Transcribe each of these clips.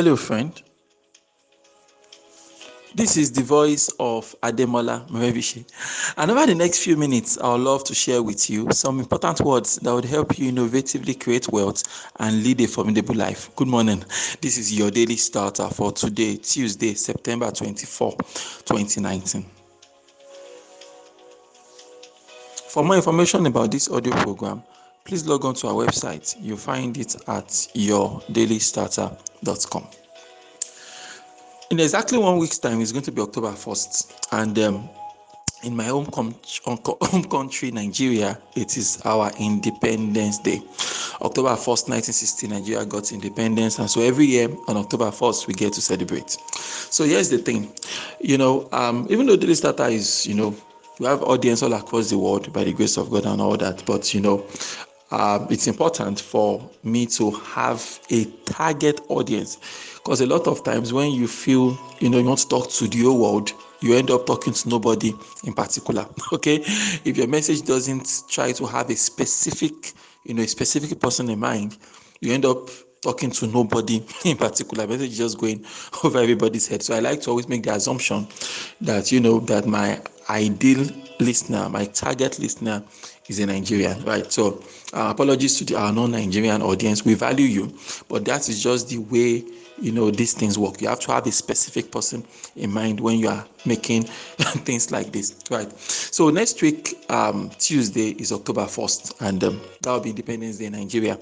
Hello, friend. This is the voice of Ademola Morebise. And over the next few minutes, I would love to share with you some important words that would help you innovatively create wealth and lead a formidable life. Good morning. This is your daily starter for today, Tuesday, September 24, 2019. For more information about this audio program, please log on to our website. You'll find it at yourdailystarter.com. In exactly one week's time, it's going to be October 1st. And um, in my home, com- home country, Nigeria, it is our Independence Day. October 1st, 1960, Nigeria got independence. And so every year on October 1st, we get to celebrate. So here's the thing you know, um, even though Daily Starter is, you know, we have audience all across the world by the grace of God and all that, but you know, um, it's important for me to have a target audience because a lot of times when you feel you know you want to talk to the whole world you end up talking to nobody in particular okay? If your message doesn't try to have a specific you know a specific person in mind you end up talking to nobody in particular. Message just going over everybody's head. So i like to always make the assumption that you know that my ideal listener my target listener is a Nigerian, right? So, uh, apologies to the, our non-Nigerian audience. We value you, but that is just the way you know these things work. You have to have a specific person in mind when you are making things like this, right? So next week, um, Tuesday is October first, and um, that will be Independence Day in Nigeria.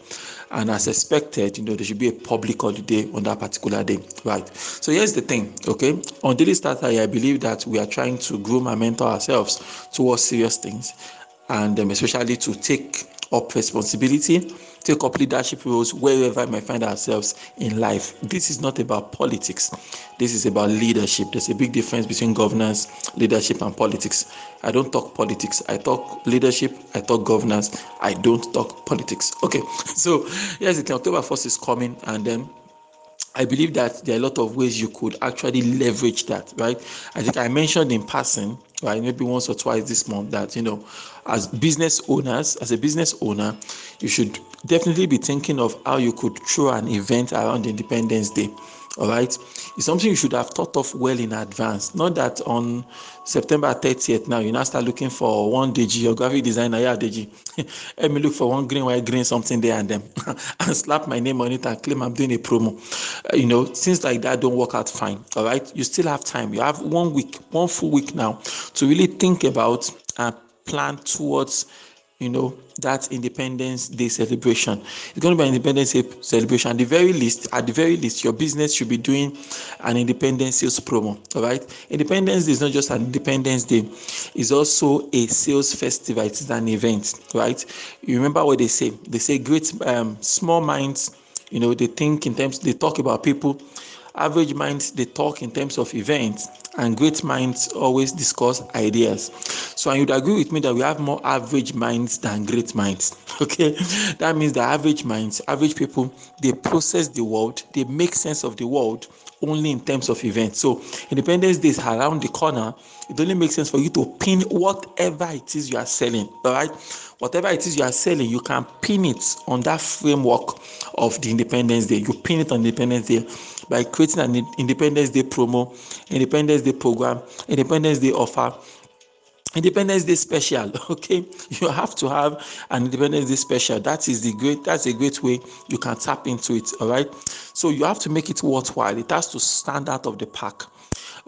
And as expected, you know there should be a public holiday on that particular day, right? So here's the thing, okay? On Daily Starter, I believe that we are trying to groom and mentor ourselves towards serious things and um, especially to take up responsibility, take up leadership roles wherever I may find ourselves in life. This is not about politics. This is about leadership. There's a big difference between governance, leadership, and politics. I don't talk politics. I talk leadership. I talk governance. I don't talk politics. Okay, so yes, October 1st is coming, and then I believe that there are a lot of ways you could actually leverage that, right? I think I mentioned in passing, right, maybe once or twice this month that, you know, as business owners, as a business owner, you should definitely be thinking of how you could throw an event around Independence Day all right? It's something you should have thought of well in advance. Not that on september 30th now you now start looking for one dg your graphic designer yeah dg let me look for one green white green something there and then and slap my name on it and claim i'm doing a promo. Uh, you know things like that don't work out fine. All right? You still have time. You have one week one full week now to really think about and plan towards you know that independence day celebration. It's going to be an independence day celebration. At the very least at the very least your business should be doing an independence sales promo all right? Independence day is not just an independence day. It's also a sales festival. It's an event right? You remember what they say? They say great um, small minds you know they think in terms they talk about people average minds they talk in terms of events and great minds always discuss ideas. So and you'd agree with me that we have more average minds than great minds okay? That means that average minds average people they process the world they make sense of the world only in terms of events. So independence day is around the corner. It only makes sense for you to pin whatever it is you are selling all right? Whatever it is you are selling you can pin it on that framework of the independence day. You pin it on independence day by creating an independence day promo independence day program independence day offer. Independence day special okay? You have to have an independence day special. That is the great that's a great way you can tap into it all right? So you have to make it worthwhile. It has to stand out of the pack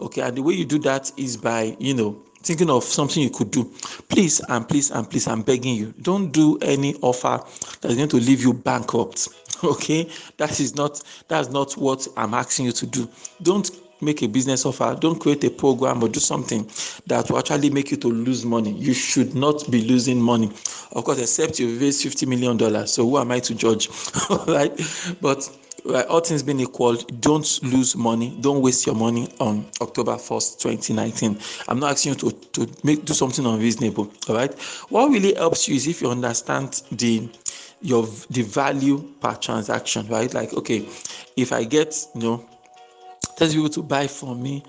okay? And the way you do that is by you know thinking of something you could do. Please and please and please i'm begging you don't do any offer that's going to leave you bankrupt okay? That is not that's not what i'm asking you to do. Don't make a business offer. Don't create a program or do something that will actually make you to lose money. You should not be losing money. Of course except you raise 50 million dollars. So who am i to judge? All right? But right, all things being equal don't lose money. Don't waste your money on october 1st 2019 i'm not asking you to, to make do something unreasonable. All right? What really helps you is if you understand the your the value per transaction right like okay if i get you know 30 people to buy from me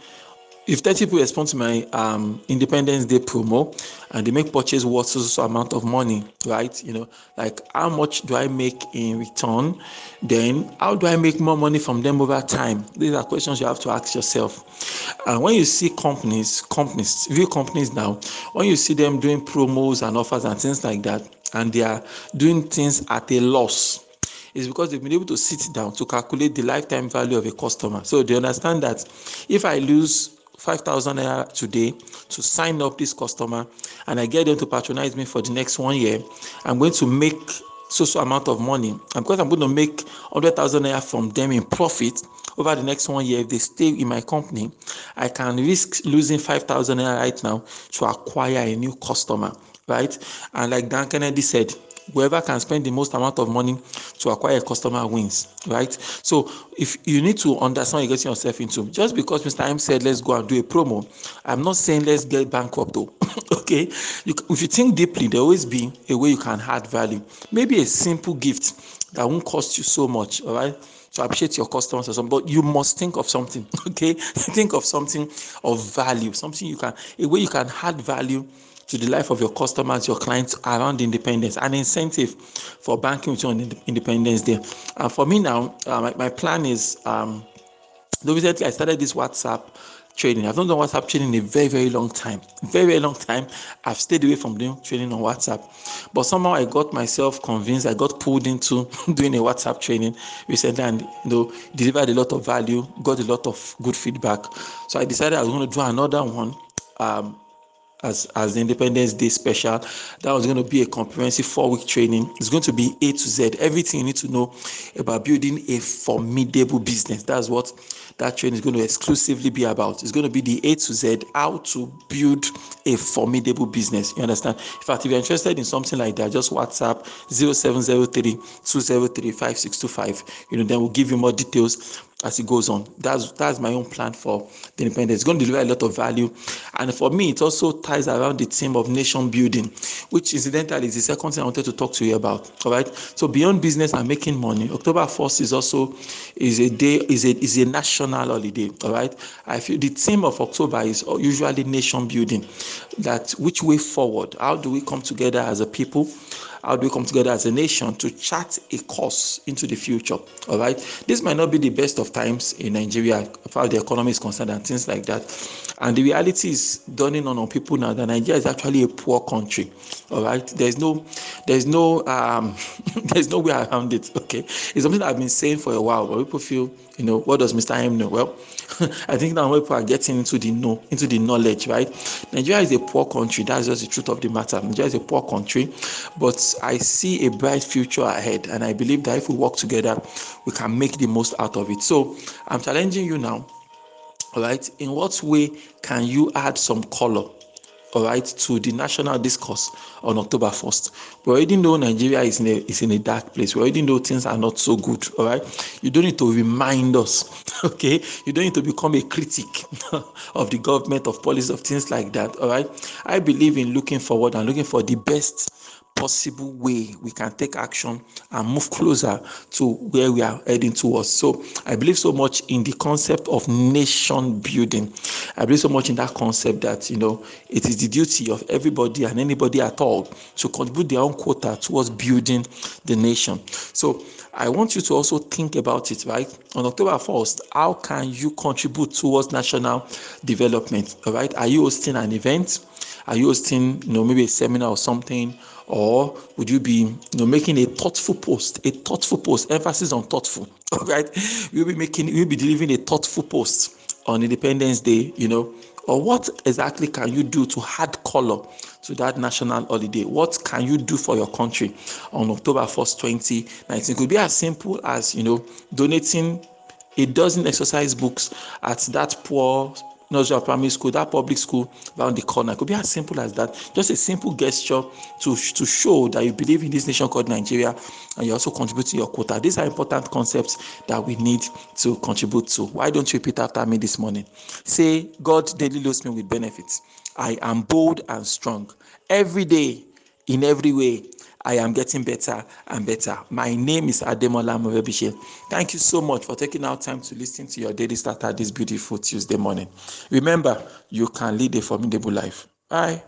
if 30 people respond to my um, Independence Day promo and they make purchase worth so, so amount of money, right? You know, like how much do I make in return? Then how do I make more money from them over time? These are questions you have to ask yourself. And when you see companies, companies, real companies now, when you see them doing promos and offers and things like that, and they are doing things at a loss, is because they've been able to sit down to calculate the lifetime value of a customer. So they understand that if I lose 5,000 naira today to sign up this customer and I get them to patronize me for the next one year, I'm going to make so so amount of money. And because I'm going to make 100,000 naira from them in profit over the next one year, if they stay in my company, I can risk losing 5,000 naira right now to acquire a new customer, right? And like Dan Kennedy said, whoever can spend the most amount of money to acquire a customer wins right so if you need to understand what you're getting yourself into just because mr m said let's go and do a promo i'm not saying let's get bankrupt though okay you, if you think deeply there always be a way you can add value maybe a simple gift that won't cost you so much all right to appreciate your customers or something, but you must think of something, okay? think of something of value, something you can, a way you can add value to the life of your customers, your clients around independence, an incentive for banking on Independence Day. And for me now, uh, my, my plan is um, recently I started this WhatsApp training. I've not done WhatsApp training in a very, very long time. Very, very long time. I've stayed away from doing training on WhatsApp. But somehow I got myself convinced, I got pulled into doing a WhatsApp training recently and you know delivered a lot of value, got a lot of good feedback. So I decided I was going to do another one. Um, as as Independence Day special. That was going to be a comprehensive four week training. It's going to be A to Z, everything you need to know about building a formidable business. That's what that training is going to exclusively be about. It's going to be the A to Z, how to build a formidable business. You understand? In fact, if you're interested in something like that, just WhatsApp 0703 203 5625. You know, then we'll give you more details as it goes on. That's that's my own plan for the independence. It's going to deliver a lot of value, and for me, it also ties around the theme of nation building, which incidentally is the second thing I wanted to talk to you about. All right. So beyond business and making money, October first is also is a day is a is a national holiday. All right. I feel the theme of October is usually nation building. That which way forward? How do we come together as a people? How do we come together as a nation to chart a course into the future? All right. This might not be the best of times in Nigeria, as far as the economy is concerned, and things like that. And the reality is dawning on, on people now that Nigeria is actually a poor country. All right. There's no, there's no, um, there's no way around it. Okay. It's something I've been saying for a while, but people feel, you know, what does Mr. M know? Well, I think now people are getting into the know, into the knowledge, right? Nigeria is a poor country. That's just the truth of the matter. Nigeria is a poor country, but I see a bright future ahead, and I believe that if we work together, we can make the most out of it. So I'm challenging you now. All right, in what way can you add some color all right, to the national discourse on October 1st. We already know Nigeria is in a is in a dark place. We already know things are not so good. All right. You don't need to remind us, okay? You don't need to become a critic of the government, of policy, of things like that. All right. I believe in looking forward and looking for the best possible way we can take action and move closer to where we are heading towards. So I believe so much in the concept of nation building. I believe so much in that concept that you know it is the duty of everybody and anybody at all to contribute their own quota towards building the nation. So I want you to also think about it, right? On October 1st, how can you contribute towards national development? All right. Are you hosting an event? Are you hosting, you know, maybe a seminar or something? Or would you be you know making a thoughtful post a thoughtful post emphasis on thoughtful all right? You'll be making you'll be delivering a thoughtful post on independence day you know. Or what exactly can you do to add color to that national holiday? What can you do for your country on october 1st 2019 it could be as simple as you know donating a dozen exercise books at that poor nursery or primary school, that public school around the corner. It could be as simple as that. Just a simple gesture to, to show that you believe in this nation called Nigeria and you also contribute to your quota. These are important concepts that we need to contribute to. Why don't you repeat after me this morning? Say, God daily loads me with benefits. I am bold and strong. Every day, in every way, I am getting better and better. My name is Ademola Morebise. Thank you so much for taking out time to listen to your daily starter this beautiful Tuesday morning. Remember, you can lead a formidable life. Bye.